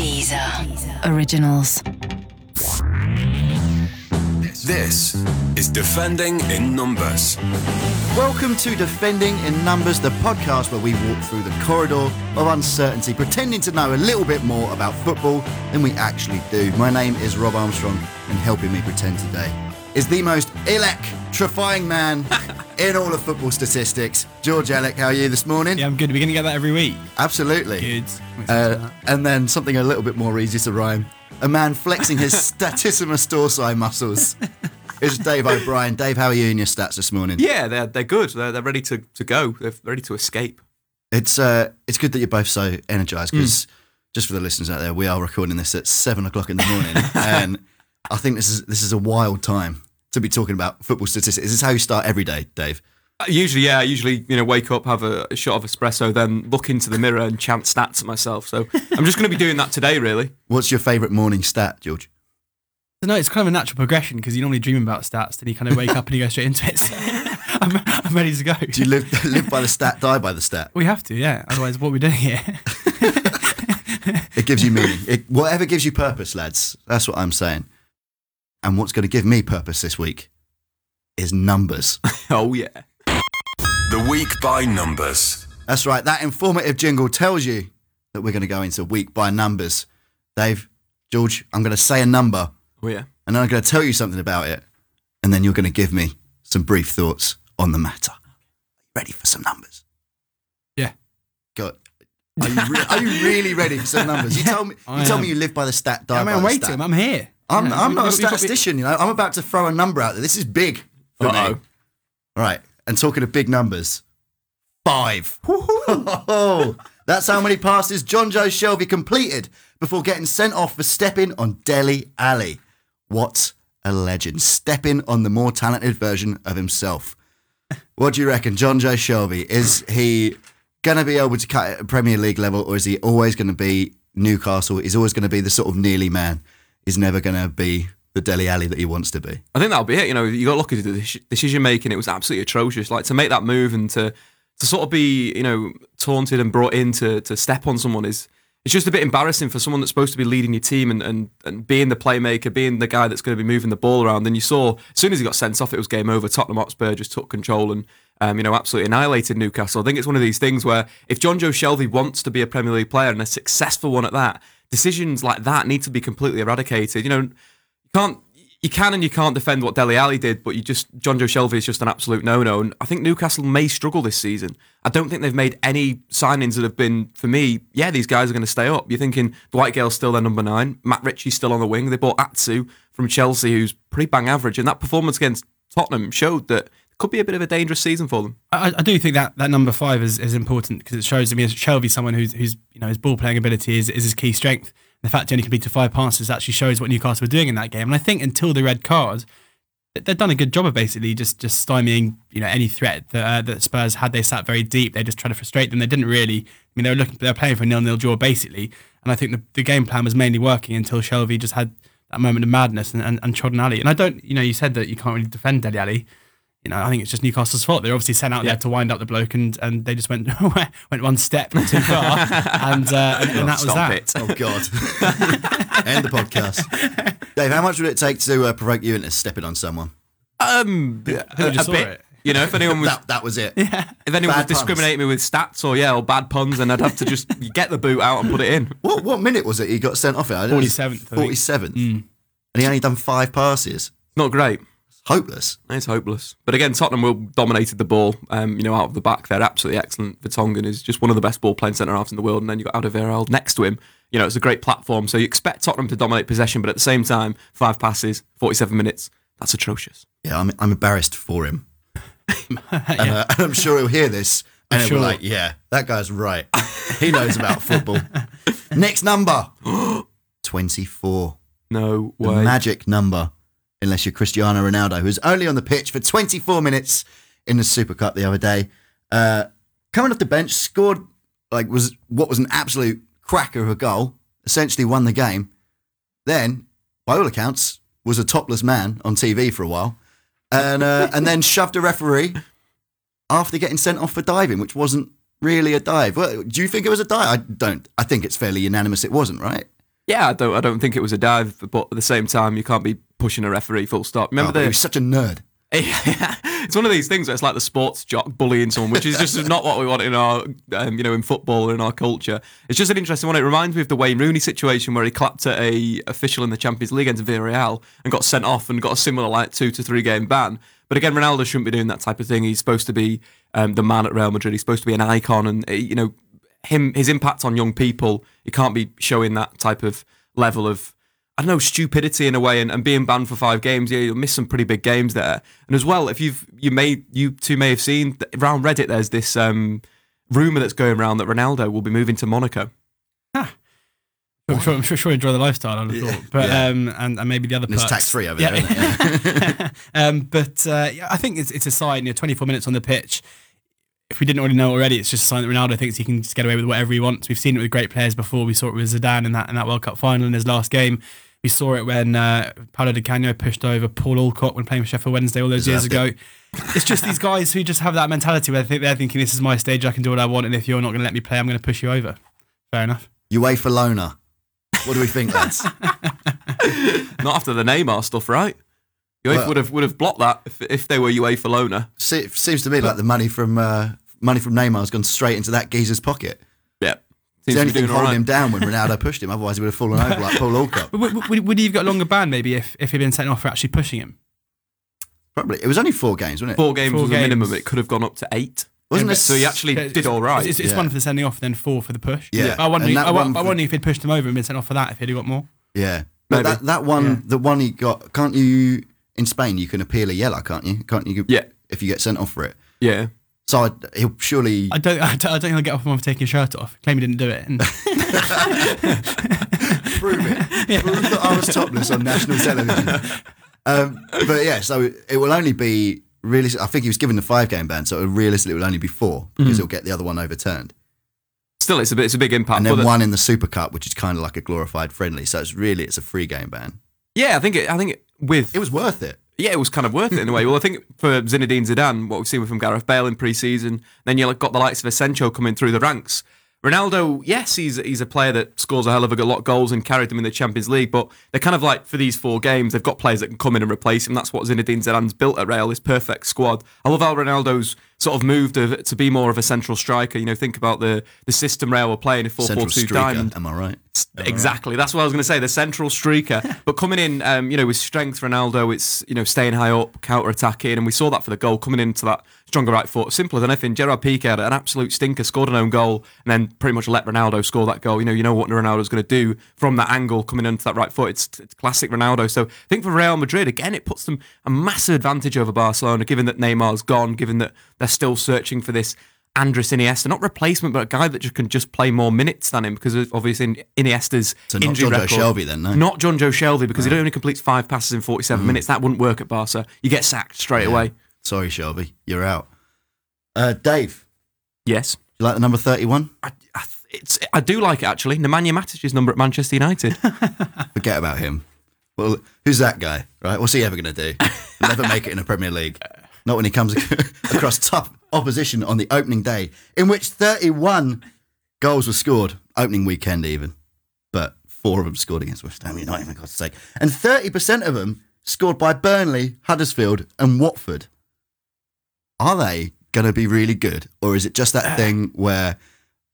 Deezer. Originals. This is Defending in Numbers. Welcome to Defending in Numbers, the podcast where we walk through the corridor of uncertainty, pretending to know a little bit more about football than we actually do. My name is Rob Armstrong, and helping me pretend today is the most electrifying man in all of football statistics. George Elek, how are you this morning? Yeah, I'm good. We're going to get that every week. Absolutely. Good. Uh, and then something a little bit more easy to rhyme. A man flexing his statissimus dorsi muscles is Dave O'Brien. Dave, how are you in your stats this morning? Yeah, they're they're good. They're, they're ready to, to go. They're ready to escape. It's uh, it's good that you're both so energised because just for the listeners out there, we are recording this at seven o'clock in the morning, and I think this is this is a wild time to be talking about football statistics. Is this how you start every day, Dave? Uh, Usually, yeah. Usually, you know, wake up, have a, a shot of espresso, then look into the mirror and chant stats at myself. So I'm just going to be doing that today, really. What's your favourite morning stat, George? No, it's kind of a natural progression because you normally dream about stats, then you kind of wake up and you go straight into it. So I'm, I'm ready to go. Do you live live by the stat, die by the stat? we have to, yeah. Otherwise, what are we doing here? It gives you meaning. It, whatever gives you purpose, lads. That's what I'm saying. And what's going to give me purpose this week is numbers. Oh yeah. The Week by Numbers. That's right. That informative jingle tells you that we're going to go into week by numbers. Dave, George, I'm going to say a number Oh yeah. and then I'm going to tell you something about it. And then you're going to give me some brief thoughts on the matter. Ready for some numbers? Yeah. Good. Are you, re- are you really ready for some numbers? You told me. You I told am. me you live by the stat. Die I'm, by I'm the waiting. stat. I'm here. I'm, know, I'm not a statistician, you know. I'm about to throw a number out there. This is big for me. Uh-oh. All right. And talking of big numbers, five. That's how many passes Jonjo Shelvey completed before getting sent off for stepping on Dele Alli. What a legend. Stepping on the more talented version of himself. What do you reckon, Jonjo Shelvey? Is he going to be able to cut it at Premier League level, or is he always going to be Newcastle? He's always going to be the sort of nearly man. He's never going to be the Dele Alli that he wants to be. I think that'll be it. You know, you got lucky to the decision making. It was absolutely atrocious. Like to make that move and to to sort of be, you know, taunted and brought in to to step on someone is it's just a bit embarrassing for someone that's supposed to be leading your team and, and, and being the playmaker, being the guy that's going to be moving the ball around. And you saw as soon as he got sent off, it was game over. Tottenham Hotspur just took control and um, you know absolutely annihilated Newcastle. I think it's one of these things where if Jonjo Shelvey wants to be a Premier League player and a successful one at that, decisions like that need to be completely eradicated. You know, you can't you can and you can't defend what Dele Alli did, but you just Jonjo Shelvey is just an absolute no no. And I think Newcastle may struggle this season. I don't think they've made any signings that have been for me. Yeah, these guys are going to stay up. You're thinking Dwight Gayle's still their number nine, Matt Ritchie's still on the wing. They bought Atsu from Chelsea, who's pretty bang average, and that performance against Tottenham showed that could be a bit of a dangerous season for them. I, I do think that, that number five is, is important because it shows I mean Shelvey's someone who's who's you know his ball playing ability is, is his key strength. The fact he only completed five passes actually shows what Newcastle were doing in that game. And I think until the red card, they've done a good job of basically just just stymieing you know any threat that uh, that Spurs had. They sat very deep. They just tried to frustrate them. They didn't really. I mean, they were looking. They were playing for a nil nil draw basically. And I think the, the game plan was mainly working until Shelvey just had that moment of madness and, and, and trod an alley. And I don't, you know, you said that you can't really defend Dele you know, I think it's just Newcastle's fault. They're obviously sent out Yeah. there to wind up the bloke, and, and they just went went one step too far, and uh, and, and that was that. it. Oh God! End the podcast. Dave, how much would it take to uh, provoke you into stepping on someone? Um, who a, just a saw bit. it? You know, if anyone was That that was it. Yeah. If anyone Bad was puns. discriminating me with stats or yeah, or bad puns, then I'd have to just get the boot out and put it in. What what minute was it he got sent off? It 47th, I think. Forty seventh, and he only done five passes. Not great. Hopeless. It's hopeless. But again, Tottenham will dominated the ball. Um, you know, out of the back, they're absolutely excellent. Vertonghen is just one of the best ball playing centre halves in the world, and then you got Alderweireld next to him. You know, it's a great platform. So you expect Tottenham to dominate possession, but at the same time, five passes, forty-seven minutes. That's atrocious. Yeah, I'm I'm embarrassed for him, and, uh, and I'm sure he'll hear this and he'll sure. be like, "Yeah, that guy's right. he knows about football." Next number, twenty four. No the way. magic number, unless you're Cristiano Ronaldo, who's only on the pitch for 24 minutes in the Super Cup the other day. Uh, coming off the bench, scored like was what was an absolute cracker of a goal. Essentially won the game. Then, by all accounts, was a topless man on TV for a while, and uh, and then shoved a referee after getting sent off for diving, which wasn't really a dive. Well, do you think it was a dive? I don't. I think it's fairly unanimous. It wasn't, right? Yeah, I don't. I don't think it was a dive, but at the same time, you can't be pushing a referee full stop. Remember Oh, the he was such a nerd. it's one of these things where it's like the sports jock bullying someone, which is just not what we want in our, um, you know, in football or in our culture. It's just an interesting one. It reminds me of the Wayne Rooney situation where he clapped at a official in the Champions League against Villarreal and got sent off and got a similar like two to three game ban. But again, Ronaldo shouldn't be doing that type of thing. He's supposed to be um, the man at Real Madrid. He's supposed to be an icon, and uh, you know, him his impact on young people. He can't be showing that type of level of I don't know, stupidity in a way, and, and being banned for five games, yeah, you'll miss some pretty big games there. And as well, if you've you may you two may have seen around Reddit, there's this um, rumor that's going around that Ronaldo will be moving to Monaco. I'm sure, I'm sure, sure enjoy the lifestyle. I'd have Yeah, thought, but yeah. um, and, and maybe the other And it's tax free over Yeah. there. Isn't it? um, but uh, yeah, I think it's it's a sign. You know, 24 minutes on the pitch. If we didn't already know already, it's just a sign that Ronaldo thinks he can just get away with whatever he wants. We've seen it with great players before. We saw it with Zidane in that in that World Cup final in his last game. We saw it when uh, Paolo Di Canio pushed over Paul Alcock when playing for Sheffield Wednesday all those years Deserved ago. It's just these guys who just have that mentality where they think they're thinking this is my stage, I can do what I want, and if you're not going to let me play, I'm going to push you over. Fair enough. UEFA loaner. What do we think, lads? Not after the Neymar stuff, right? UEFA Well- would have would have blocked that if, if they were UEFA loaner. It seems to me like the money from uh, money from Neymar has gone straight into that geezer's pocket. Yeah, It's seems the to only thing doing all holding him down when Ronaldo pushed him. Otherwise, he would have fallen over like Paul Alcock. Would, would, would he have got a longer ban maybe if, if he'd been sent off for actually pushing him? Probably. It was only four games, wasn't it? Four games Four was the minimum. It could have gone up to eight. Wasn't Yeah, it? So he actually It's- did all right. It's, it's Yeah. one for the sending off, then four for the push. Yeah. I wonder, And I, I wonder if he'd pushed him over and been sent off for that if he'd got more. Yeah. But that, that one, Yeah. the one he got, can't you, in Spain, you can appeal a yellow, can't you? Can't you? Yeah. If you get sent off for it. Yeah. So I, he'll surely I don't, I don't, I don't think he'll get off him for taking his shirt off. Claim he didn't do it. And prove it. Prove that I was topless on national television. Um, but yeah, so it will only be really. I think he was given the five game ban, so realistically, it will only be four because he'll get the other one overturned. Still, it's a bit. It's a big impact. And then the- one in the Super Cup, which is kind of like a glorified friendly. So it's really it's a free game ban. yeah, I think. It, I think it, with It was worth it. Yeah, it was kind of worth it in a way. Well, I think for Zinedine Zidane, what we've seen from Gareth Bale in pre-season, then you got the likes of Asensio coming through the ranks. Ronaldo, yes, he's he's a player that scores a hell of a lot of goals and carried them in the Champions League, but they're kind of like for these four games, they've got players that can come in and replace him. That's what Zinedine Zidane's built at Real, his perfect squad. I love how Ronaldo's sort of moved to, to be more of a central striker. You know, think about the the system Real were playing in 4 4 Central 2 streaker. diamond. Am I right? Exactly. That's what I was going to say. The central streaker, but coming in, um, you know, with strength, Ronaldo, it's you know staying high up, counter attacking, and we saw that for the goal coming into that stronger right foot. Simple as anything. Gerard Piqué had an absolute stinker, scored an own goal, and then pretty much let Ronaldo score that goal. You know, you know what Ronaldo's going to do from that angle coming into that right foot. It's, it's classic Ronaldo. So I think for Real Madrid again, it puts them a massive advantage over Barcelona, given that Neymar's gone, given that they're still searching for this. Andres Iniesta, not replacement, but a guy that just can just play more minutes than him because obviously Iniesta's So not injury John Joe. Shelvey then, no? Not John Joe Shelvey because he only completes five passes in 47 minutes. That wouldn't work at Barca. You get sacked straight away. Sorry, Shelvey, you're out. Uh, Dave, Yes. you like the number thirty-one? I, I, it's, I do like it actually. Nemanja Matic's number at Manchester United. Forget about him. Well, who's that guy? Right? What's he ever going to do? He'll never make it in the Premier League. Not when he comes across tough opposition on the opening day, in which 31 goals were scored, opening weekend even. But four of them scored against West Ham United, for God's sake. And 30% of them scored by Burnley, Huddersfield, and Watford. Are they going to be really good? Or is it just that thing where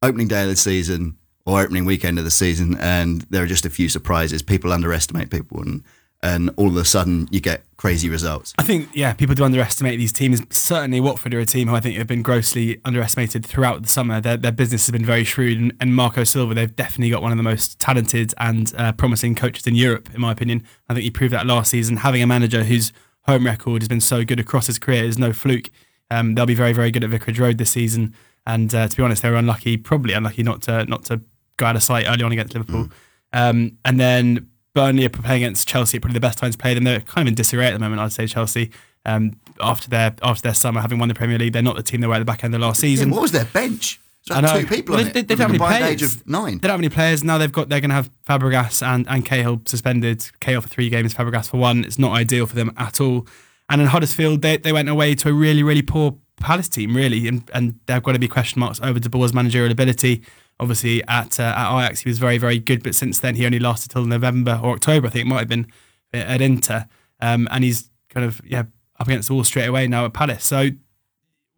opening day of the season or opening weekend of the season and there are just a few surprises? People underestimate people and, and all of a sudden you get crazy results. I think, yeah, people do underestimate these teams. Certainly, Watford are a team who I think have been grossly underestimated throughout the summer. Their, their business has been very shrewd, and, and Marco Silva, they've definitely got one of the most talented and uh, promising coaches in Europe, in my opinion. I think he proved that last season. Having a manager whose home record has been so good across his career is no fluke. Um, they'll be very, very good at Vicarage Road this season. And uh, to be honest, they were unlucky, probably unlucky not to not to go out of sight early on against Liverpool. Um, and then Burnley are playing against Chelsea, probably the best time to play them. They're kind of in disarray at the moment, I'd say. Chelsea, um, after their after their summer, having won the Premier League, they're not the team they were at the back end of last season. what was their bench? I know. two people Well, on they, it. they, with don't have any players. age of nine. They don't have any players now. They've got they're going to have Fabregas and and Cahill suspended. Cahill for three games, Fabregas for one. It's not ideal for them at all. And in Huddersfield, they, they went away to a really, really poor Palace team, really, and, and there have got to be question marks over De Boer's managerial ability. Obviously, at uh, at Ajax, he was very, very good, but since then, he only lasted till November or October, I think it might have been at Inter. Um, and he's kind of yeah up against the wall straight away now at Palace. So,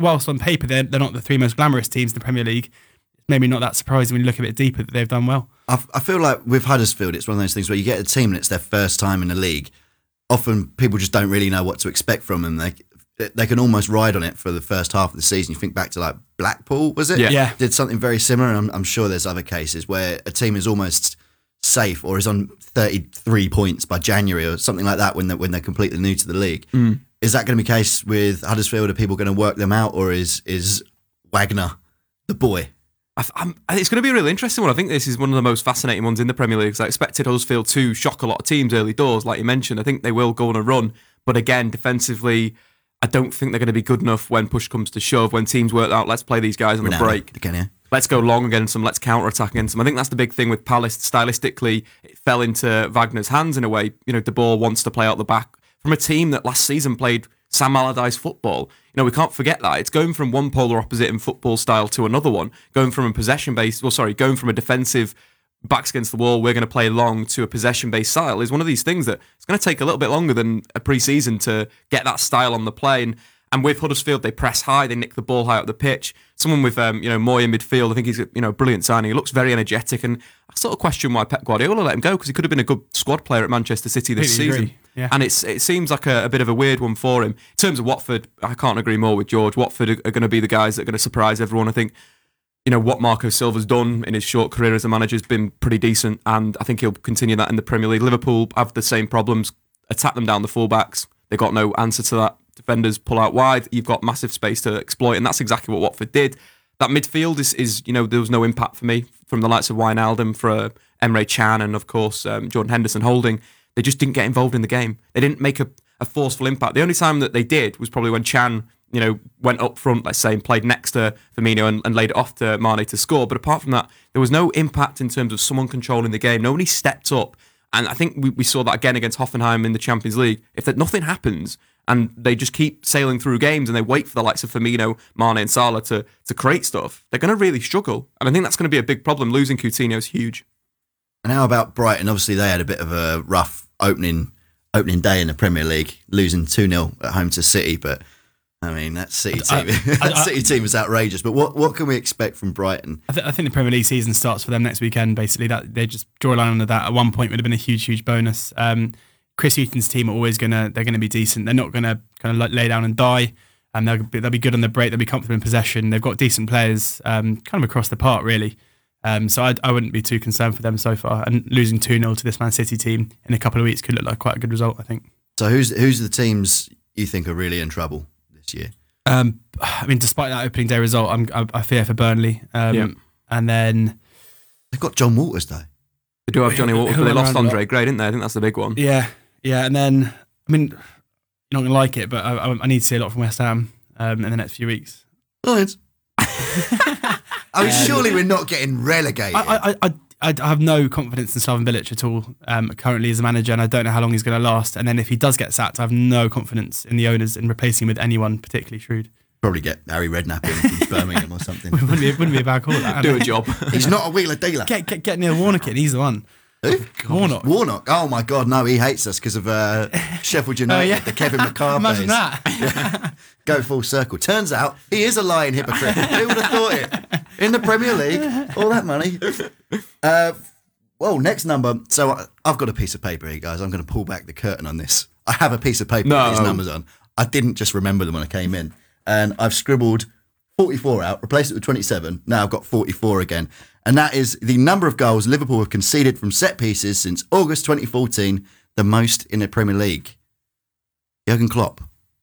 whilst on paper they're, they're not the three most glamorous teams in the Premier League, it's maybe not that surprising when you look a bit deeper that they've done well. I, I feel like with Huddersfield, it's one of those things where you get a team and it's their first time in the league. Often people just don't really know what to expect from them. They they can almost ride on it for the first half of the season. You think back to like Blackpool, was it? Yeah. Yeah. Did something very similar. And I'm, I'm sure there's other cases where a team is almost safe or is on 33 points by January or something like that when they're, when they're completely new to the league. Mm. Is that going to be the case with Huddersfield? Are people going to work them out or is is Wagner the boy? I th- I'm, it's going to be a really interesting one. I think this is one of the most fascinating ones in the Premier League. 'cause I expected Huddersfield to shock a lot of teams early doors, like you mentioned. I think they will go on a run, but again, defensively, I don't think they're going to be good enough when push comes to shove. When teams work out, let's play these guys on the break. Again, yeah. let's go long against them, let's counter attack against them. I think that's the big thing with Palace. Stylistically, it fell into Wagner's hands in a way. You know, De Boer wants to play out the back from a team that last season played Sam Allardyce football. You know, we can't forget that. It's going from one polar opposite in football style to another one, going from a possession based, well, sorry, going from a defensive backs against the wall, we're going to play long to a possession based style is one of these things that it's going to take a little bit longer than a pre season to get that style on the play. And, and with Huddersfield, they press high, they nick the ball high up the pitch. Someone with, um, you know, Mooy in midfield, I think he's, you know, brilliant signing. He looks very energetic. And I sort of question why Pep Guardiola let him go because he could have been a good squad player at Manchester City this season. Yeah. And it's it seems like a, a bit of a weird one for him. In terms of Watford, I can't agree more with George. Watford are, are going to be the guys that are going to surprise everyone. I think you know what Marco Silva's done in his short career as a manager has been pretty decent, and I think he'll continue that in the Premier League. Liverpool have the same problems. Attack them down the fullbacks. They got no answer to that. Defenders pull out wide. You've got massive space to exploit, and that's exactly what Watford did. That midfield is, is you know, there was no impact for me from the likes of Wijnaldum, for uh, Emre Can, and of course um, Jordan Henderson holding. They just didn't get involved in the game. They didn't make a, a forceful impact. The only time that they did was probably when Can, you know, went up front, let's say, and played next to Firmino and, and laid it off to Mane to score. But apart from that, there was no impact in terms of someone controlling the game. Nobody stepped up. And I think we, we saw that again against Hoffenheim in the Champions League. If that nothing happens and they just keep sailing through games and they wait for the likes of Firmino, Mane, and Salah to to create stuff, they're going to really struggle. And I think that's going to be a big problem. Losing Coutinho is huge. And how about Brighton? Obviously, they had a bit of a rough opening opening day in the Premier League, losing 2 0 at home to City. But I mean, that City I- team, I- that I- City team was outrageous. But what, what can we expect from Brighton? I, th- I think the Premier League season starts for them next weekend. Basically, that they just draw a line under that. At one point, would have been a huge, huge bonus. Um, Chris Hughton's team are always gonna they're gonna be decent. They're not gonna kind of lay down and die. And they'll be, they'll be good on the break. They'll be comfortable in possession. They've got decent players, um, kind of across the park, really. Um, so I, I wouldn't be too concerned for them so far. And losing 2 0 to this Man City team in a couple of weeks could look like quite a good result, I think. So, who's who's the teams you think are really in trouble this year? Um, I mean, despite that opening day result, I'm, I, I fear for Burnley. Um, Yeah. And then, They've got Jon Walters, though. They do have Johnny Who- Walker, who but they lost around a Andre? Gray, didn't they? I think that's the big one. yeah, yeah. And then, I mean, you're not going to like it, but I, I, I need to see a lot from West Ham um, in the next few weeks. Lions. I mean, surely we're not getting relegated. I, I, I, I, I have no confidence in Slaven Bilic at all um, currently as a manager, and I don't know how long he's going to last. And then if he does get sacked, I have no confidence in the owners in replacing him with anyone particularly shrewd. Probably get Harry Redknapp in from Birmingham or something. wouldn't, be, wouldn't be a bad call. That, Do a job. He's not a wheeler dealer. Get, get, get Neil Warnock in. He's the one. Who? Warnock. Warnock. Oh my God, no, he hates us because of uh, Sheffield United, yeah. the Kevin McCarthy. Imagine that. Go full circle. Turns out he is a lying hypocrite. Who would have thought it? In the Premier League, all that money. Uh, well, next number. So I, I've got a piece of paper here, guys. I'm going to pull back the curtain on this. I have a piece of paper No. with these numbers on. I didn't just remember them when I came in, and I've scribbled 44 out, replaced it with 27. Now I've got 44 again, and that is the number of goals Liverpool have conceded from set pieces since August 2014, the most in the Premier League. Jurgen Klopp,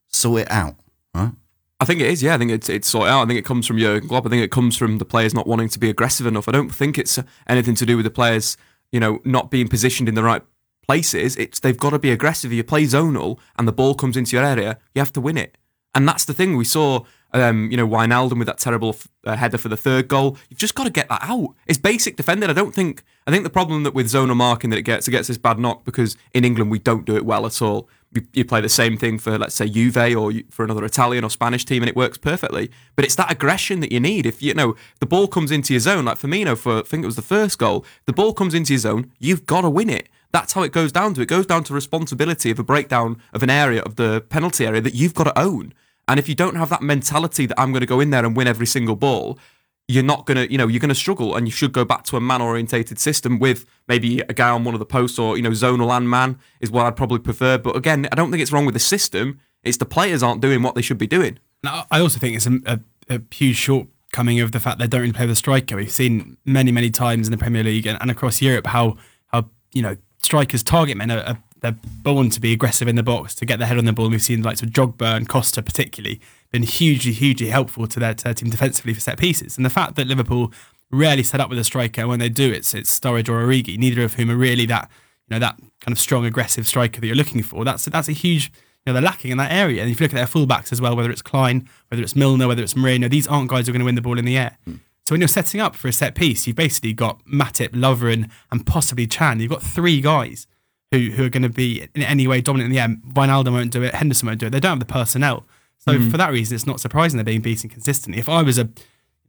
sort it out, right? I think it is, yeah. I think it's it's sorted out. I think it comes from Jurgen Klopp. I think it comes from the players not wanting to be aggressive enough. I don't think it's anything to do with the players, you know, not being positioned in the right places. It's they've got to be aggressive. If you play zonal and the ball comes into your area, you have to win it. And that's the thing we saw Um, you know, Wijnaldum with that terrible uh, header for the third goal. You've just got to get that out. It's basic defending. I don't think. I think the problem that with zonal marking that it gets, it gets this bad knock because in England we don't do it well at all. You, you play the same thing for let's say Juve or for another Italian or Spanish team, and it works perfectly. But it's that aggression that you need. If you know the ball comes into your zone, like Firmino for I think it was the first goal, the ball comes into your zone, you've got to win it. That's how it goes down to. It goes down to responsibility of a breakdown of an area of the penalty area that you've got to own. And if you don't have that mentality that I'm going to go in there and win every single ball, you're not going to, you know, you're going to struggle and you should go back to a man orientated system with maybe a guy on one of the posts or, you know, zonal and man is what I'd probably prefer. But again, I don't think it's wrong with the system. It's the players aren't doing what they should be doing. I I also think it's a, a, a huge shortcoming of the fact they don't really play the striker. We've seen many, many times in the Premier League and, and across Europe how how you know strikers target men are, are they're born to be aggressive in the box to get their head on the ball. And we've seen the likes of Jogba and Costa particularly been hugely, hugely helpful to their, to their team defensively for set pieces. And the fact that Liverpool rarely set up with a striker, when they do, it's it's Sturridge or Origi, neither of whom are really that you know that kind of strong, aggressive striker that you're looking for. That's that's a huge you know, they're lacking in that area. And if you look at their fullbacks as well, whether it's Clyne, whether it's Milner, whether it's Moreno, these aren't guys who are going to win the ball in the air. Hmm. So when you're setting up for a set piece, you've basically got Matip, Lovren, and possibly Can. You've got three guys who who are going to be in any way dominant in the air. Wijnaldum won't do it. Henderson won't do it. They don't have the personnel. So for that reason, it's not surprising they're being beaten consistently. If I was a, you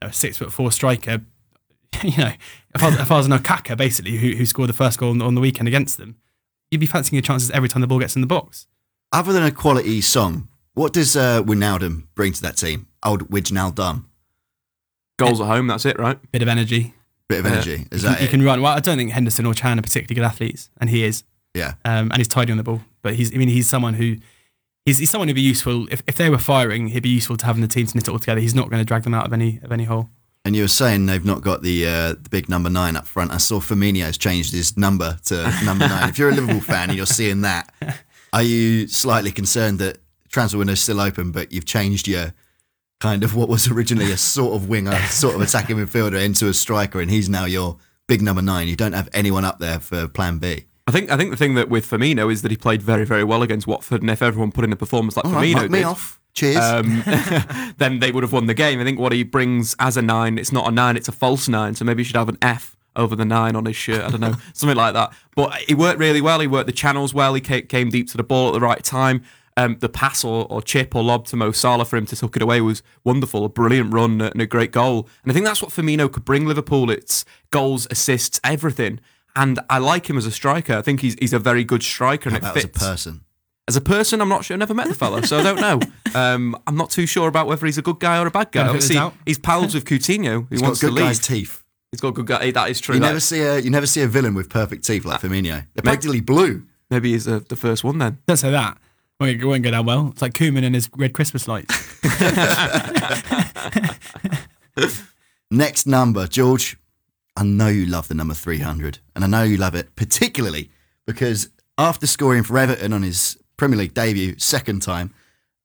know, six foot four striker, you know, if I was, if I was an Okaka basically who, who scored the first goal on, on the weekend against them, you'd be fancying your chances every time the ball gets in the box. Other than a quality song, what does uh, Wijnaldum bring to that team? Old Wijnaldum. Goals at home, that's it, right? Bit of energy. Bit of energy. Is You, that you it? can run. Well, I don't think Henderson or Can are particularly good athletes, and he is. Yeah. um, and he's tidy on the ball. But he's, I mean, he's someone who, he's, he's someone who'd be useful if, if they were firing. He'd be useful to having the team to knit it all together. He's not going to drag them out of any of any hole. And you were saying they've not got the uh, the big number nine up front. I saw Firmino's changed his number to number nine. if you're a Liverpool fan and you're seeing that, are you slightly concerned that transfer window's still open, but you've changed your kind of what was originally a sort of winger, sort of attacking midfielder into a striker, and he's now your big number nine. You don't have anyone up there for Plan B. I think I think the thing that with Firmino is that he played very very well against Watford, and if everyone put in a performance like All right, Firmino me did, off. Cheers. um, then they would have won the game. I think what he brings as a nine, it's not a nine, it's a false nine. So maybe he should have an F over the nine on his shirt. I don't know, something like that. But he worked really well. He worked the channels well. He came deep to the ball at the right time. Um, the pass or, or chip or lob to Mo Salah for him to tuck it away was wonderful. A brilliant run and a great goal. And I think that's what Firmino could bring Liverpool. It's goals, assists, everything. And I like him as a striker. I think he's he's a very good striker, and How it about as a person? As a person, I'm not sure. I've never met the fella, so I don't know. Um, I'm not too sure about whether he's a good guy or a bad guy. Benefit Obviously, he's pals with Coutinho, who He's wants got to good leave. guy's teeth. He's got good guy. That is true. You That- never see a you never see a villain with perfect teeth like Firmino. They're practically blue. maybe he's uh, the first one then. Don't say that. Won't, won't go down well. It's like Koeman and his red Christmas lights. Next number, George. I know you love the number 300, and I know you love it particularly because after scoring for Everton on his Premier League debut, second time,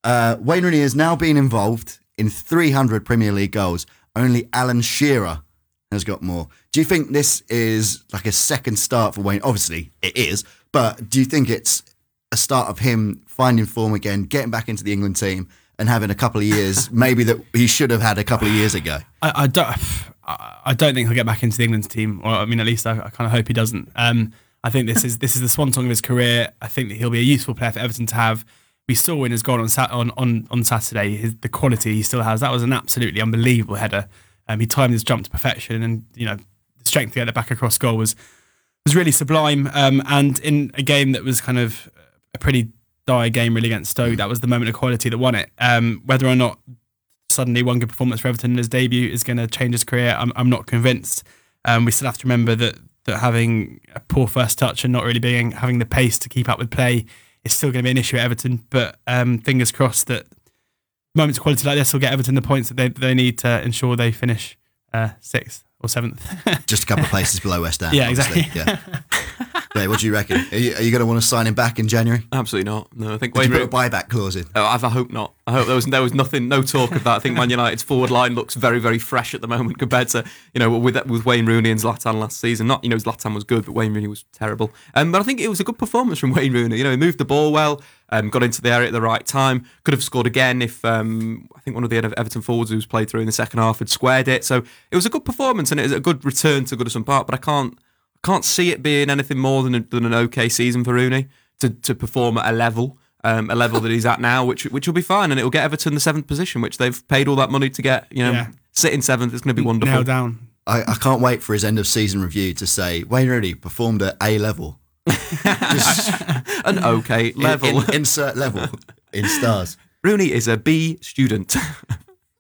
uh, Wayne Rooney has now been involved in 300 Premier League goals. Only Alan Shearer has got more. Do you think this is like a second start for Wayne? Obviously, it is, but do you think it's a start of him finding form again, getting back into the England team, and having a couple of years maybe that he should have had a couple of years ago? I, I don't. I don't think he'll get back into the England team, or I mean, at least I, I kind of hope he doesn't. Um, I think this is this is the swan song of his career. I think that he'll be a useful player for Everton to have. We saw in his goal on on on, on Saturday his, the quality he still has. That was an absolutely unbelievable header. Um, he timed his jump to perfection, and you know the strength to get it back across goal was was really sublime. Um, and in a game that was kind of a pretty dire game, really against Stoke, that was the moment of quality that won it. Um, whether or not suddenly one good performance for Everton in his debut is going to change his career, I'm, I'm not convinced. Um, we still have to remember that that having a poor first touch and not really being having the pace to keep up with play is still going to be an issue at Everton. But um, fingers crossed that moments of quality like this will get Everton the points that they they need to ensure they finish uh, sixth or seventh. Just a couple of places below West Ham. Yeah, obviously. exactly. Yeah. Hey, what do you reckon? Are you, are you going to want to sign him back in January? Absolutely not. No, I think Did Wayne you put a buyback clause in? Oh, I I hope not. I hope there was there was nothing, no talk of that. I think Man United's forward line looks very, very fresh at the moment compared to you know with with Wayne Rooney and Zlatan last season. Not you know Zlatan was good, but Wayne Rooney was terrible. Um, but I think it was a good performance from Wayne Rooney. You know, he moved the ball well, um, got into the area at the right time. Could have scored again if um, I think one of the Everton forwards who's played through in the second half had squared it. So it was a good performance and it was a good return to Goodison Park. But I can't can't see it being anything more than, a, than an okay season for Rooney to, to perform at a level, um, a level that he's at now, which which will be fine, and it will get Everton the seventh position, which they've paid all that money to get. You know, Yeah. sit in seventh. It's going to be wonderful. Nailed down. I, I can't wait for his end of season review to say Wayne Rooney performed at A level. An okay level. In- in- insert level in stars. Rooney is a B student.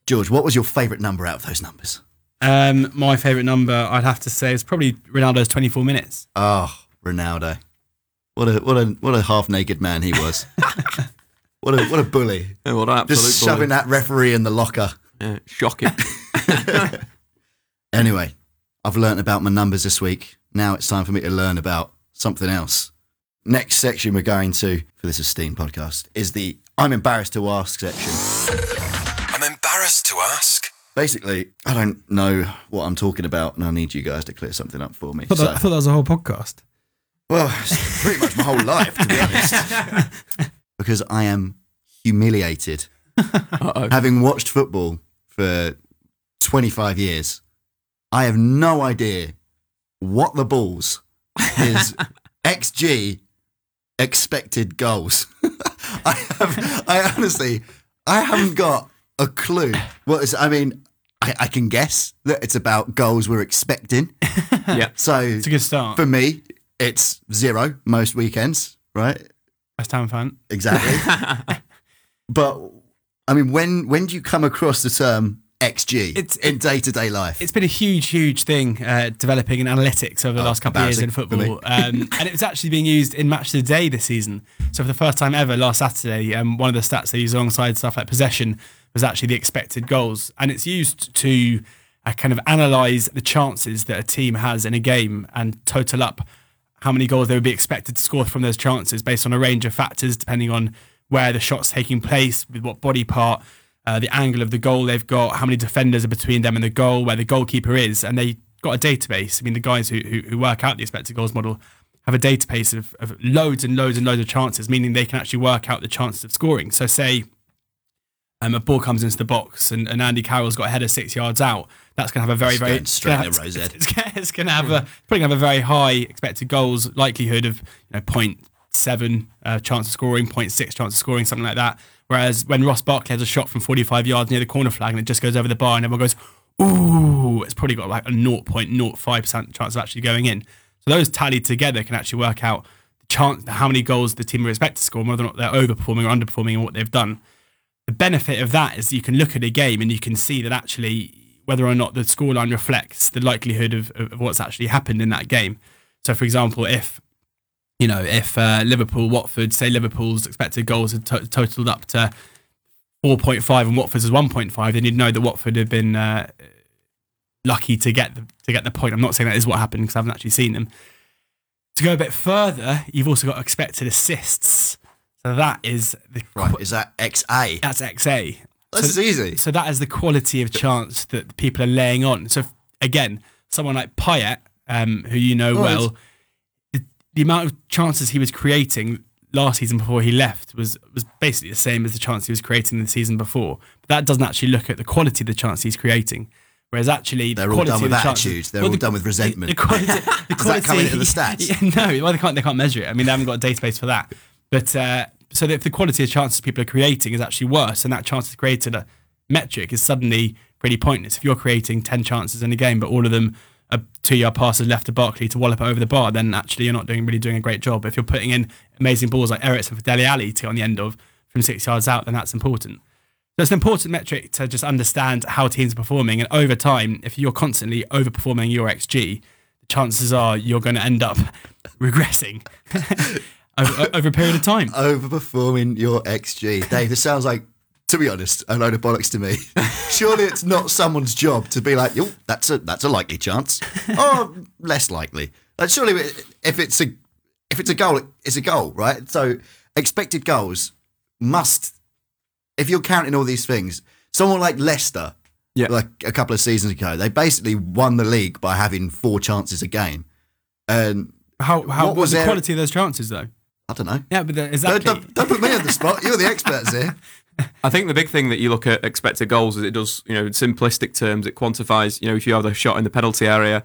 George, what was your favourite number out of those numbers? Um, my favourite number, I'd have to say, is probably Ronaldo's 24 minutes. Oh, Ronaldo. What a what a what a half naked man he was. what a what a bully. what an absolute Just bully. shoving that referee in the locker. Yeah, shocking. Anyway, I've learnt about my numbers this week. Now it's time for me to learn about something else. Next section we're going to for this esteemed podcast is the I'm embarrassed to ask section. I'm embarrassed to ask. Basically, I don't know what I'm talking about, and I need you guys to clear something up for me. I thought, So- that, I thought that was a whole podcast. Well, it's pretty much my whole life, to be honest. because I am humiliated. Having watched football for 25 years, I have no idea what the balls is XG expected goals. I have, I honestly, I haven't got a clue. What is, I mean, I, I can guess that it's about goals we're expecting. yeah. So It's a good start. for me, it's zero most weekends, right? West Ham fan. Exactly. but I mean, when when do you come across the term XG It's- in day to day life? It's been a huge, huge thing uh, developing in analytics over the Oh, last couple of years in embarrassing for me. football, um, and it was actually being used in Match of the Day this season. So for the first time ever, last Saturday, um, one of the stats they use alongside stuff like possession was actually the expected goals, and it's used to uh, kind of analyze the chances that a team has in a game and total up how many goals they would be expected to score from those chances based on a range of factors, depending on where the shot's taking place, with what body part, uh, the angle of the goal they've got, how many defenders are between them and the goal, where the goalkeeper is, and they got a database. I mean, the guys who, who, who work out the expected goals model have a database of, of loads and loads and loads of chances, meaning they can actually work out the chances of scoring. So, say um, a ball comes into the box and, and Andy Carroll's got a header six yards out, that's going to have a very, It's very straight it's, rose head. it's, it's, going to have a probably going to have a very high expected goals likelihood of you know 0.7 uh, chance of scoring, 0.6 chance of scoring, something like that. Whereas when Ross Barkley has a shot from 45 yards near the corner flag and it just goes over the bar and everyone goes, ooh, it's probably got like a 0.05% chance of actually going in. So those tallied together can actually work out the chance, how many goals the team are expected to score, and whether or not they're overperforming or underperforming in what they've done. The benefit of that is you can look at a game and you can see that actually whether or not the scoreline reflects the likelihood of, of what's actually happened in that game. So, for example, if you know if uh, Liverpool, Watford, say Liverpool's expected goals had to- totaled up to 4.5 and Watford's is 1.5, then you'd know that Watford had been uh, lucky to get the, to get the point. I'm not saying that is what happened because I haven't actually seen them. To go a bit further, you've also got expected assists. So that is the right, is that XA? that's XA. This so, is easy. so that is the quality of chance that people are laying on. So again, someone like Payet, um, who you know Oh, well, the, the amount of chances he was creating last season before he left was was basically the same as the chance he was creating the season before. But that doesn't actually look at the quality of the chance he's creating. Whereas actually, They're all done with the chances- attitude. They're well, all the- done with resentment. The, the quality, the Does that come into the stats? Yeah, no, well, they can't. They can't measure it. I mean, they haven't got a database for that. But uh, so if the quality of chances people are creating is actually worse, and that chances created a metric is suddenly pretty pointless. If you're creating ten chances in a game, but all of them are two-yard passes left to Barkley to wallop over the bar, then actually you're not doing really doing a great job. If you're putting in amazing balls like Eriksen for Dele Alli to on the end of from six yards out, then that's important. So it's an important metric to just understand how teams are performing. And over time, if you're constantly overperforming your XG, the chances are you're going to end up regressing over, over a period of time. Overperforming your XG. Dave, this sounds like, to be honest, a load of bollocks to me. Surely it's not someone's job to be like, that's a that's a likely chance, or less likely. Like surely, if it's a if it's a goal, it's a goal, right? So expected goals must, if you're counting all these things, someone like Leicester, Yeah. like a couple of seasons ago, they basically won the league by having four chances a game. And How how What was the there- quality of those chances though? I don't know. Yeah, but the, Don't, don't, don't put me on the spot. You're the experts here. I think the big thing that you look at expected goals is it does, you know, in simplistic terms, it quantifies, you know, if you have a shot in the penalty area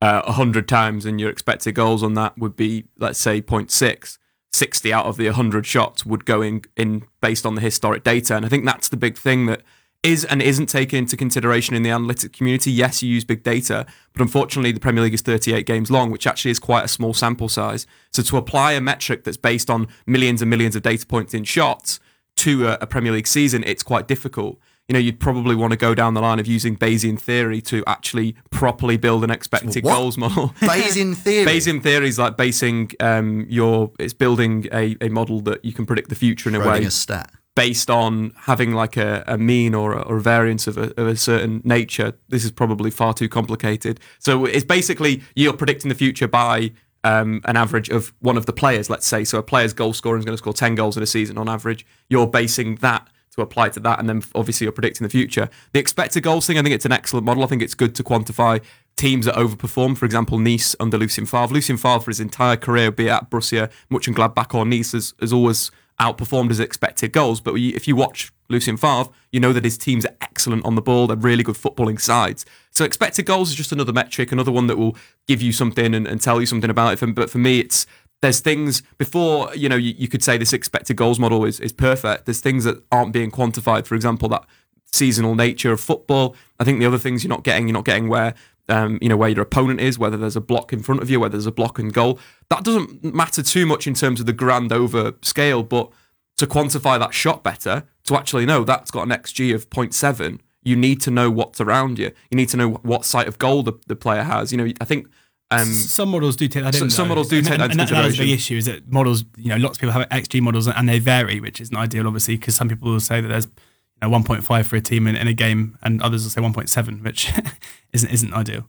uh, 100 times and your expected goals on that would be, let's say, 0.6, 60 out of the 100 shots would go in, in based on the historic data. And I think that's the big thing that is and isn't taken into consideration in the analytic community. Yes, you use big data, but unfortunately, the Premier League is 38 games long, which actually is quite a small sample size. So to apply a metric that's based on millions and millions of data points in shots to a, a Premier League season, it's quite difficult. You know, you'd probably want to go down the line of using Bayesian theory to actually properly build an expected What? goals model. Bayesian theory. Bayesian theory is like basing um, your, it's building a, a model that you can predict the future in a way a stat. Based on having like a, a mean or a, or a variance of a, of a certain nature. This is probably far too complicated. So it's basically you're predicting the future by um, an average of one of the players, let's say. So a player's goal scorer is going to score 10 goals in a season on average. You're basing that to apply to that, and then obviously you're predicting the future. The expected goals thing, I think it's an excellent model. I think it's good to quantify teams that overperform. For example, Nice under Lucien Favre. Lucien Favre for his entire career, be it at Borussia, Mönchengladbach or Nice, has, has always outperformed his expected goals. But if you watch Lucien Favre, you know that his teams are excellent on the ball. They're really good footballing sides. So expected goals is just another metric, another one that will give you something and, and tell you something about it. But for me, it's there's things before you know you, you could say this expected goals model is, is perfect. There's things that aren't being quantified. For example, that seasonal nature of football. I think the other things you're not getting, you're not getting where um, you know where your opponent is, whether there's a block in front of you, whether there's a block and goal. That doesn't matter too much in terms of the grand over scale, but to quantify that shot better, to actually know that's got an XG of 0.7, you need to know what's around you. You need to know what site of goal the, the player has. You know, I think um, some models do take that So- some though. models do And- take that and, and that is the big issue is that models, you know, lots of people have XG models and they vary, which isn't ideal, obviously, because some people will say that there's know, 1.5 for a team in, in a game, and others will say 1.7, which isn't isn't ideal.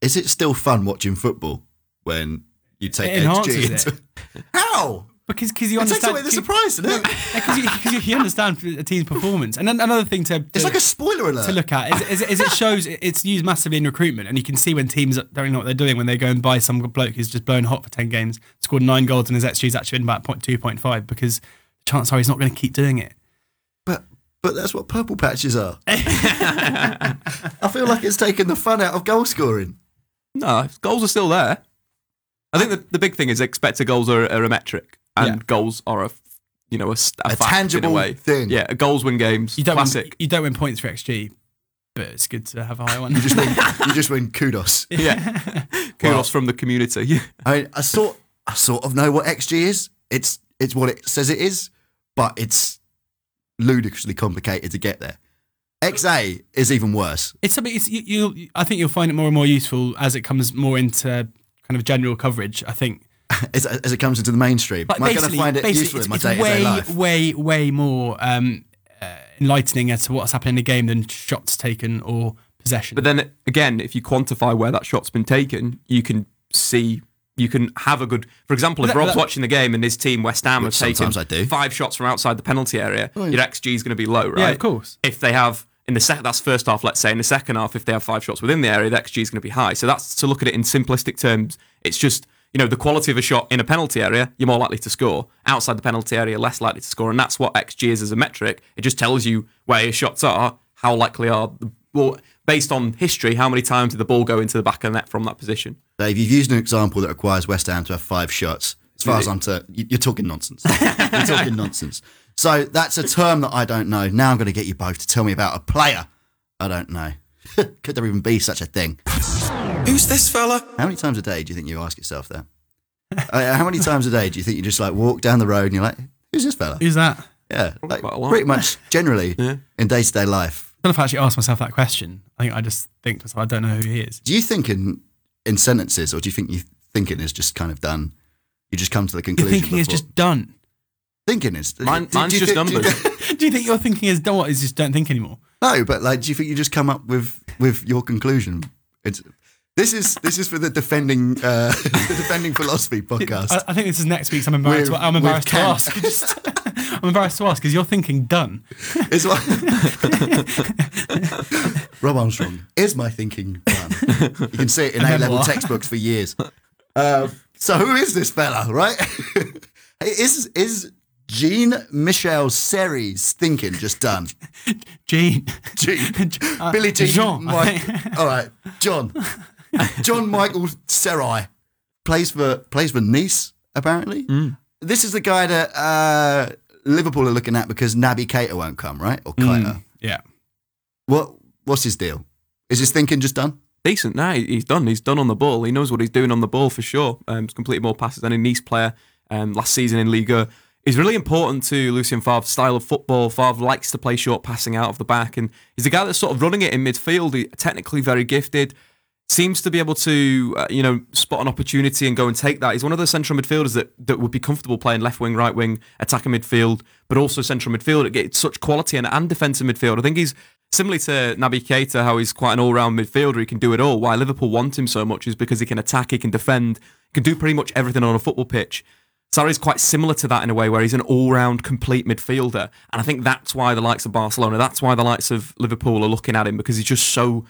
Is it still fun watching football when you take It XG into How? Because cause you It takes understand away the surprise, doesn't it? Because you, you, you understand a team's performance, and then another thing to, to It's like a spoiler alert. to look at is, is, is it shows it's used massively in recruitment, and you can see when teams don't know what they're doing when they go and buy some bloke who's just blown hot for ten games, scored nine goals, and his XG's actually been about 0.2, 0.5, because chances are he's not going to keep doing it. But but that's what purple patches are. I feel like it's taken the fun out of goal scoring. No, goals are still there. I think the, the big thing is expected goals are, are a metric, and Yeah. goals are a you know a, s- a A fact in tangible a way. thing. Yeah, goals win games. You don't win, Classic. you don't win points for XG, but it's good to have a high one. You just win. you just win kudos. Yeah, kudos from the community. I mean, I sort I sort of know what XG is. It's it's what it says it is, but it's ludicrously complicated to get there. XA is even worse. It's something. It's, you, you. I think you'll find it more and more useful as it comes more into kind of general coverage. I think. As, as it comes into the mainstream. But Am I going to basically, find it basically useful it's, in my day to way, day life? way, way more um, uh, enlightening as to what's happening in the game than shots taken or possession. But then again, if you quantify where that shot's been taken, you can see. You can have a good, for example, if That- Rob's that- watching the game and his team West Ham have taken I do. five shots from outside the penalty area, oh, your XG is going to be low, right? yeah, of course. if they have in the second that's first half let's say in the second half if they have five shots within the area the xg is going to be high so that's to look at it in simplistic terms it's just you know the quality of a shot in a penalty area you're more likely to score outside the penalty area less likely to score and that's what xg is as a metric it just tells you where your shots are how likely are the well based on history how many times did the ball go into the back of the net from that position Dave, you've used an example that requires West Ham to have five shots. As far as I'm to, you- you're talking nonsense. You're talking nonsense. So that's a term that I don't know. Now I'm going to get you both to tell me about a player I don't know. Could there even be such a thing? Who's this fella? How many times a day do you think you ask yourself that? Uh, how many times a day do you think you just like walk down the road and you're like, who's this fella? Who's that? Yeah, like, quite a lot. pretty much generally in day to day life. I don't know if I actually asked myself that question. I think I just think to myself, I don't know who he is. Do you think in in sentences, or do you think you thinking is just kind of done? You just come to the conclusion. Your conclusion. thinking is just done. thinking is. Mine- do- mine's do you just think- do you- numbers. Do you think your thinking is done? What is just don't think anymore? no, but like, do you think you just come up with with your conclusion? It's This is this is for the defending uh, the defending philosophy podcast. I, I think this is next week's. I'm embarrassed. With- I'm embarrassed to ask. Just- I'm embarrassed to ask because you're thinking done. It's like Rob Armstrong is my thinking done. You can see it in A level textbooks for years. Uh, so who is this fella, right? is is Jean Michel Seri's thinking just done? Gene. Jean, Uh, Billy Jean, Jean. All right, John, John Michael Seri plays for plays for Nice. Apparently, Mm. this is the guy that uh, Liverpool are looking at because Naby Keita won't come, right? Or Keita. Yeah. What what's his deal? Is his thinking just done? decent. Nah, he's done. He's done on the ball. He knows what he's doing on the ball for sure. Um, he's completed more passes than a Nice player um, last season in Liga. He's really important to Lucien Favre's style of football. Favre likes to play short passing out of the back, and he's the guy that's sort of running it in midfield. He, technically very gifted. Seems to be able to, uh, you know, spot an opportunity and go and take that. He's one of those central midfielders that, that would be comfortable playing left wing, right wing, attacking midfield, but also central midfield. It gets such quality and, and defensive midfield. I think he's similarly to Naby Keita, how he's quite an all-round midfielder. He can do it all. Why Liverpool want him so much is because he can attack, he can defend, he can do pretty much everything on a football pitch. Seri's quite similar to that in a way, where he's an all-round, complete midfielder, and I think that's why the likes of Barcelona, that's why the likes of Liverpool are looking at him because he's just so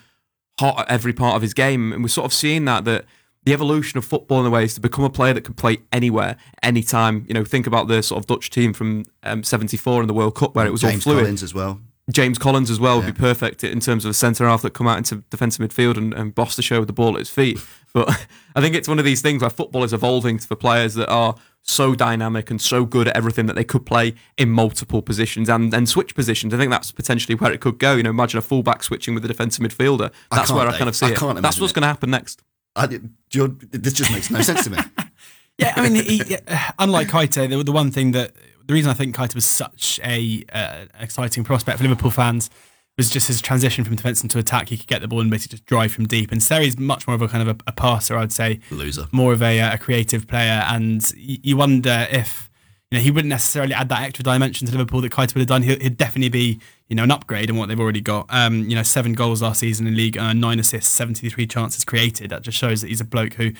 hot at every part of his game, and we're sort of seeing that that the evolution of football in a way is to become a player that can play anywhere, anytime. You know, think about the sort of Dutch team from um, '74 in the World Cup where it was James all fluid. Collins as well. James Collins as well would be perfect in terms of a centre half that come out into defensive midfield and, and boss the show with the ball at his feet. But I think it's one of these things where football is evolving for players that are so dynamic and so good at everything that they could play in multiple positions and then switch positions. I think that's potentially where it could go. You know, imagine a fullback switching with a defensive midfielder. That's can't, where I kind of see I it. can't That's imagine what's going to happen next. I, do you, this just makes no sense to me. Yeah, I mean, he, yeah, unlike Keita, the, the one thing that the reason I think Keita was such a uh, exciting prospect for Liverpool fans was just his transition from defence into attack. He could get the ball and basically just drive from deep. And Seri's much more of a kind of a, a passer, I'd say, Loser. more of a, uh, a creative player. And y- you wonder if you know he wouldn't necessarily add that extra dimension to Liverpool that Keita would have done. He'd, he'd definitely be you know an upgrade on what they've already got. Um, you know, seven goals last season in league, uh, nine assists, seventy three chances created. That just shows that he's a bloke who,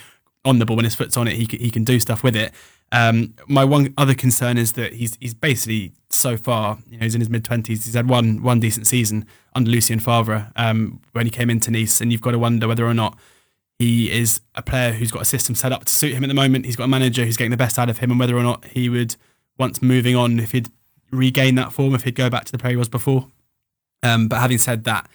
on the ball when his foot's on it, he he can do stuff with it. Um, my one other concern is that he's he's basically so far, you know, he's in his mid twenties. He's had one one decent season under Lucien Favre um, when he came into Nice, and you've got to wonder whether or not he is a player who's got a system set up to suit him at the moment. He's got a manager who's getting the best out of him, and whether or not he would, once moving on, if he'd regain that form, if he'd go back to the player he was before. Um, but having said that,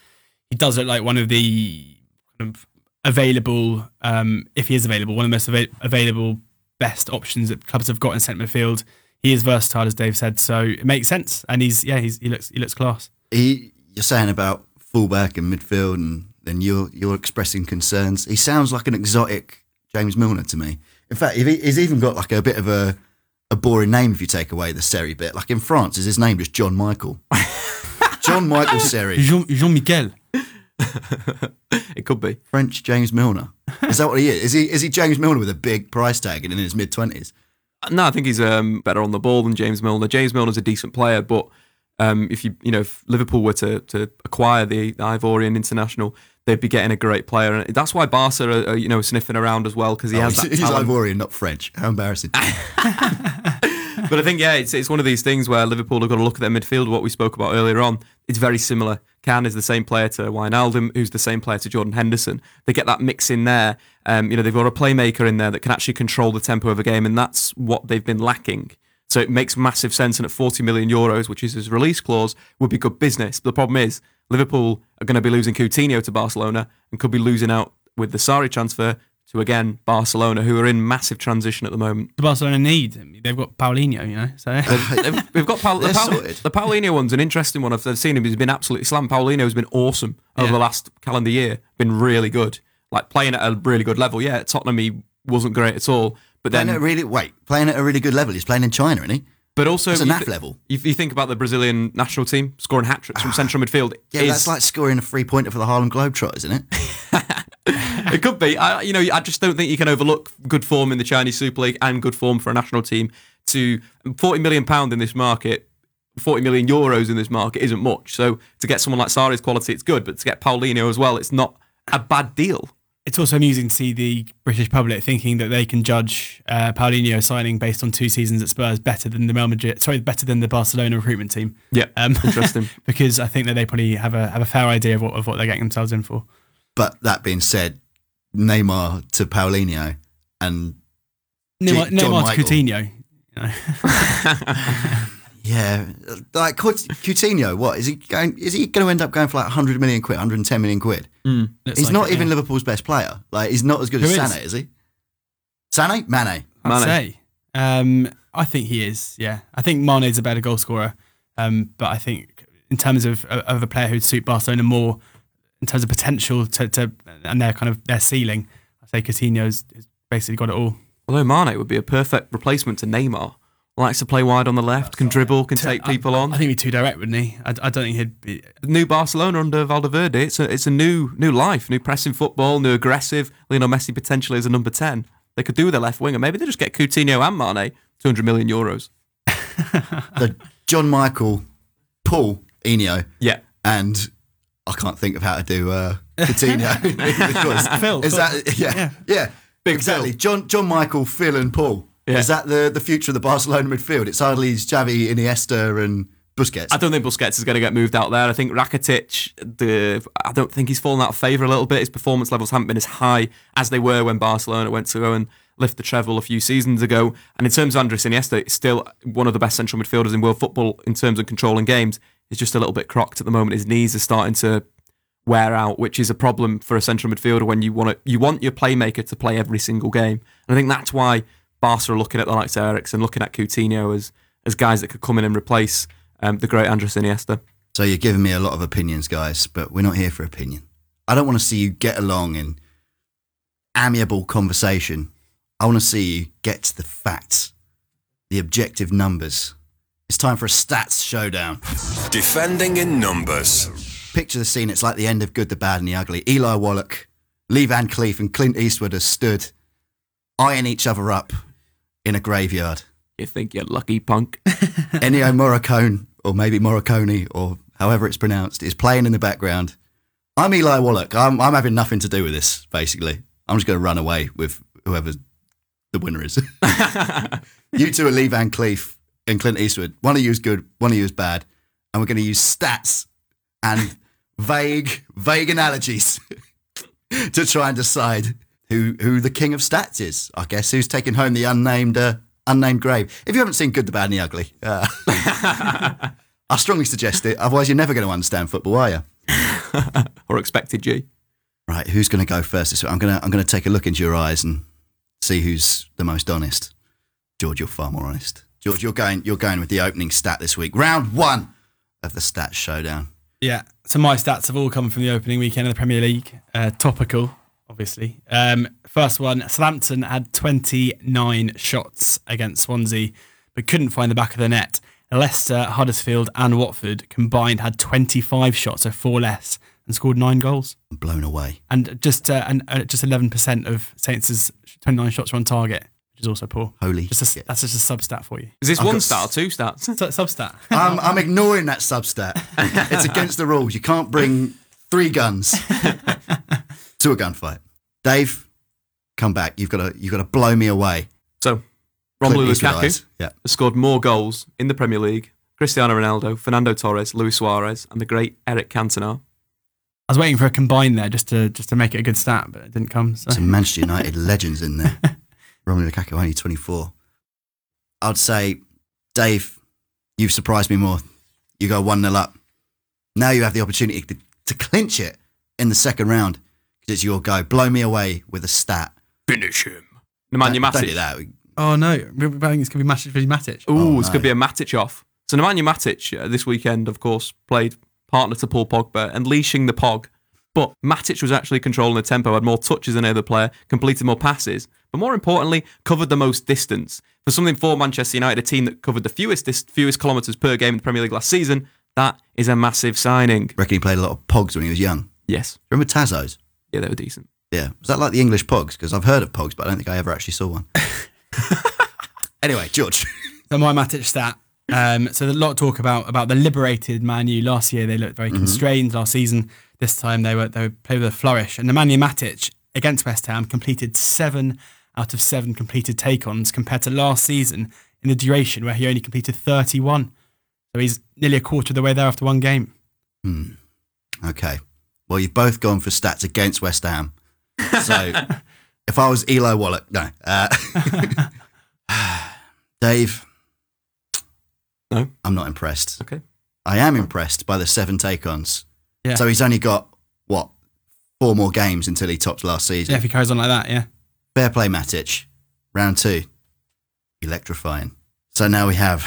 he does look like one of the kind of available, um, if he is available, one of the most ava- available best options that clubs have got in centre midfield. He is versatile, as Dave said, so it makes sense. And he's yeah, he's, he looks he looks class. He, you're saying about fullback and midfield, and then you're you're expressing concerns. He sounds like an exotic James Milner to me. In fact, he's even got like a bit of a a boring name if you take away the Seri bit. Like in France, is his name just John Michael? John Michael Seri, Jean, Jean Michel. It could be. French James Milner. Is that what he is? Is he is he James Milner with a big price tag and in his mid twenties? No, I think he's um, better on the ball than James Milner. James Milner's a decent player, but um, if you you know if Liverpool were to to acquire the, the Ivorian international, they'd be getting a great player, and that's why Barca are, are you know sniffing around as well because he has he's that he's. Ivorian, not French. How embarrassing! But I think yeah, it's it's one of these things where Liverpool have got to look at their midfield. What we spoke about earlier on, it's very similar. Can is the same player to Wijnaldum, who's the same player to Jordan Henderson. They get that mix in there. Um, you know, they've got a playmaker in there that can actually control the tempo of a game, and that's what they've been lacking. So it makes massive sense. And at 40 million euros, which is his release clause, would be good business. But the problem is, Liverpool are going to be losing Coutinho to Barcelona and could be losing out with the Seri transfer to again Barcelona, who are in massive transition at the moment. The Barcelona need. Him. They've got Paulinho, you know. So They've, we've got Paul, the, They're Paul, the Paulinho one's an interesting one. I've, I've seen him. He's been absolutely slammed. Paulinho has been awesome over Yeah. the last calendar year. Been really good. Like playing at a really good level. Yeah, at Tottenham he wasn't great at all. But Playing at then, really wait, playing at a really good level. He's playing in China, isn't he? but also That's a NAF thi- level. If you think about the Brazilian national team scoring hat tricks from ah. central midfield, Yeah, is, that's like scoring a free pointer for the Harlem Globetrotters, isn't it? it could be. I, you know, I just don't think you can overlook good form in the Chinese Super League and good form for a national team. To forty million pound in this market, forty million euros in this market isn't much. So to get someone like Seri's quality, it's good. But to get Paulinho as well, it's not a bad deal. it's also amusing to see the British public thinking that they can judge uh, Paulinho signing based on two seasons at Spurs better than the Real Madrid, sorry, better than the Barcelona recruitment team. Yeah, Um, interesting. because I think that they probably have a have a fair idea of what of what they're getting themselves in for. But that being said, Neymar to Paulinho and Neymar, John Neymar to Michael. Coutinho. you know. yeah, like Cout- Coutinho, what is he going? Is he going to end up going for like 100 million quid, 110 million quid? Looks He's like not it, even yeah. Liverpool's best player. Like he's not as good Who as is? Sané, is he? Sané, Mane. I'd Mane. say. Um, I think he is. Yeah, I think Mane's a better goal scorer. Um, but I think in terms of of a player who'd suit Barcelona more, in terms of potential to, to and their kind of their ceiling, I say Coutinho's has basically got it all. Although Mane would be a perfect replacement to Neymar. Likes to play wide on the left, can dribble, can take people on. I think he'd be too direct, wouldn't he? I, I don't think he'd be. new Barcelona under Valdeverde. It's a it's a new new life, new pressing football, new aggressive. Lionel Messi potentially as a number ten. They could do with a left winger. Maybe they just get Coutinho and Mane, two hundred million euros. The John Michael, Paul Eno, Yeah, and I can't think of how to do uh, Coutinho. because Phil, Is Phil. that yeah yeah, Big exactly? Phil. John John Michael, Phil, and Paul. Yeah. Is that the the future of the Barcelona midfield? It's hardly Xavi, Iniesta, and Busquets. I don't think Busquets is going to get moved out there. I think Rakitic, the I don't think he's fallen out of favour a little bit. His performance levels haven't been as high as they were when Barcelona went to go and lift the treble a few seasons ago. And in terms of Andres Iniesta, still one of the best central midfielders in world football in terms of controlling games. He's just a little bit crocked at the moment. His knees are starting to wear out, which is a problem for a central midfielder when you want to, you want your playmaker to play every single game. And I think that's why Barca are looking at the likes of Eriksen, looking at Coutinho as as guys that could come in and replace um, the great Andres Iniesta. So you're giving me a lot of opinions, guys, but we're not here for opinion. I don't want to see you get along in amiable conversation. I want to see you get to the facts, the objective numbers. It's time for a stats showdown. Defending in numbers. Picture the scene. It's like the end of Good, the Bad, and the Ugly. Eli Wallach, Lee Van Cleef, and Clint Eastwood are stood eyeing each other up in a graveyard. You think you're lucky, punk? Ennio Morricone, or maybe Morricone, or however it's pronounced, is playing in the background. I'm Eli Wallach. I'm, I'm having nothing to do with this, basically. I'm just going to run away with whoever the winner is. you two are Lee Van Cleef and Clint Eastwood. One of you is good, one of you is bad. And we're going to use stats and vague, vague analogies to try and decide who, who the king of stats is. I guess who's taking home the unnamed uh, unnamed grave. If you haven't seen Good, the Bad, and the Ugly, uh, I strongly suggest it. Otherwise, you're never going to understand football, are you? or expected you. Right, who's going to go first? this week? I'm going to I'm going to take a look into your eyes and see who's the most honest. George, you're far more honest. George, you're going you're going with the opening stat this week. Round one of the stats showdown. Yeah. So my stats have all come from the opening weekend of the Premier League. Uh, topical, obviously. Um, first one: Southampton had 29 shots against Swansea, but couldn't find the back of the net. Leicester, Huddersfield, and Watford combined had 25 shots, so four less, and scored nine goals. I'm blown away. And just uh, and uh, just 11% of Saints' 29 shots were on target, which is also poor. Holy Just a, shit. that's just a sub stat for you. Is this I've one got star or two stats? Su- Sub stat. I'm, I'm ignoring that substat. It's against the rules. You can't bring three guns to a gunfight. Dave, come back. You've got to you've got to blow me away. So, Clint Romelu Eastwood Lukaku. Yeah. has scored more goals in the Premier League. Cristiano Ronaldo, Fernando Torres, Luis Suarez, and the great Eric Cantona. I was waiting for a combine there just to just to make it a good stat, but it didn't come. So. Some Manchester United legends in there. Romelu Lukaku only 24. I'd say, Dave, you've surprised me more. You go 1 0 up. Now you have the opportunity to, to clinch it in the second round because it's your go. Blow me away with a stat. Finish him. Nemanja Don't- Don't do that. Oh no! I think it's gonna be Matic versus Matic. Ooh, Oh, this no. could be a Matic off. So Nemanja Matic uh, this weekend, of course, played partner to Paul Pogba, unleashing the Pog. But Matic was actually controlling the tempo, had more touches than any other player, completed more passes, but more importantly, covered the most distance. For something for Manchester United, a team that covered the fewest dis- fewest kilometres per game in the Premier League last season, that is a massive signing. Reckon he played a lot of pogs when he was young. Yes, Remember Tazos? yeah, they were decent. Yeah. Was that like the English pogs? Because I've heard of pogs, but I don't think I ever actually saw one. anyway, George. So my Matic stat. Um, so a lot of talk about about the liberated Man U last year. They looked very constrained last season. This time they were they were played with a flourish. And the Nemanja Matic against West Ham completed seven out of seven completed take-ons compared to last season in the duration where he only completed 31. So he's nearly a quarter of the way there after one game. Hmm. Okay. Well, you've both gone for stats against West Ham. So if I was Eli Wallach, no. Uh, Dave, No. I'm not impressed. Okay. I am impressed by the seven take ons. Yeah. So he's only got, what, four more games until he tops last season. Yeah, if he carries on like that, yeah. Fair play, Matic. Round two. Electrifying. So now we have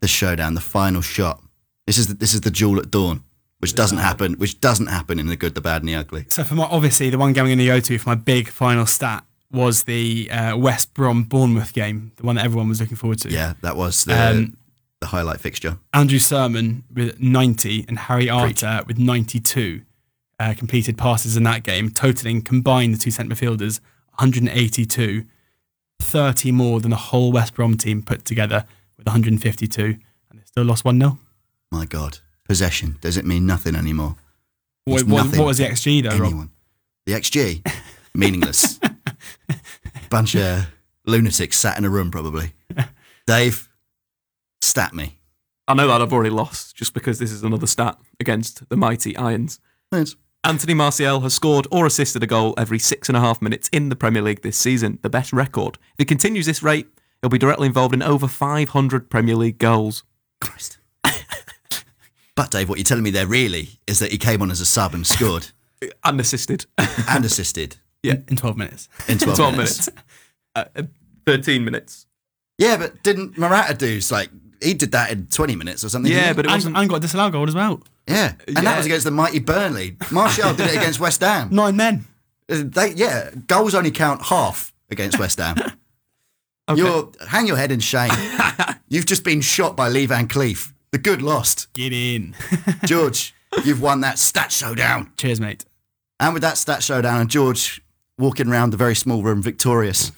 the showdown, the final shot. This is the, this is the duel at dawn, which doesn't happen, which doesn't happen in the good, the bad, and the ugly. So for my obviously the one game I'm going to go to for my big final stat was the uh, West Brom Bournemouth game, the one that everyone was looking forward to. Yeah, that was the Um, the highlight fixture. Andrew Surman with 90 and Harry Arter with 92 uh, completed passes in that game, totaling combined the two centre midfielders 182, 30 more than the whole West Brom team put together with 152, and they still lost 1 0. My God, possession does it mean nothing anymore? What, what, nothing what was the XG though, Rob? The XG, meaningless. Bunch of lunatics sat in a room, probably. Dave, stat me. I know that I've already lost just because this is another stat against the mighty Irons. Thanks. Anthony Martial has scored or assisted a goal every six and a half minutes in the Premier League this season, the best record. If he continues this rate, he'll be directly involved in over 500 Premier League goals. Christ. but Dave, what you're telling me there really is that he came on as a sub and scored And assisted. and assisted Yeah. In 12 minutes. in 12, 12 minutes. minutes. Uh, uh, 13 minutes. Yeah, but didn't Morata do like he did that in 20 minutes or something? Yeah, but it And, wasn't. and got a disallowed goal as well. yeah, and that was against the mighty Burnley. Martial did it against West Ham. Nine men. Uh, They, yeah, goals only count half against West Ham. Okay. You're hang your head in shame. You've just been shot by Lee Van Cleef. The good lost. Get in. George, you've won that stat showdown. Cheers, mate. And with that stat showdown, and George walking around the very small room victorious,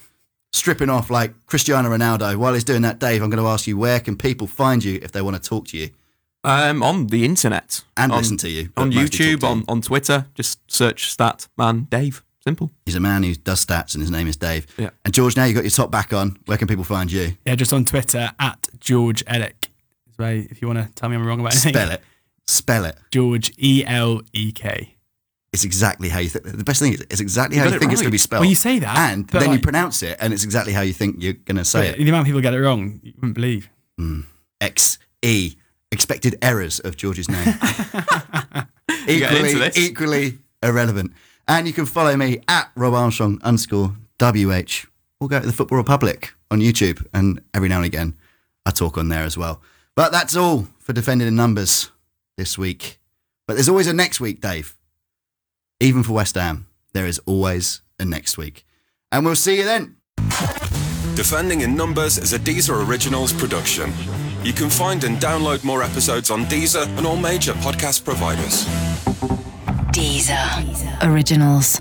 stripping off like Cristiano Ronaldo. While he's doing that, Dave, I'm going to ask you where can people find you if they want to talk to you Um, on the internet. and on, listen to you? On YouTube, you? on, on Twitter. Just search Stat Man Dave. Simple. He's a man who does stats, and his name is Dave. Yeah. And George, now you've got your top back on. Where can people find you? Yeah, just on Twitter at George Elek. If you want to tell me I'm wrong about anything. Spell it. Spell it. George E L E K. It's exactly how you think. The best thing is it's exactly You how you it think it's going to be spelled. Well, you say that, and but then you pronounce it, and it's exactly how you think you're going to say it. The amount of people get it wrong, you wouldn't believe. Mm. X E. Expected errors of George's name. equally, into this. equally irrelevant. And you can follow me at Rob Armstrong underscore WH or go to the Football Republic on YouTube. And every now and again, I talk on there as well. But that's all for Defending in Numbers this week. But there's always a next week, Dave. Even for West Ham, there is always a next week. And we'll see you then. Defending in Numbers is a Deezer Originals production. You can find and download more episodes on Deezer and all major podcast providers. Deezer. Originals.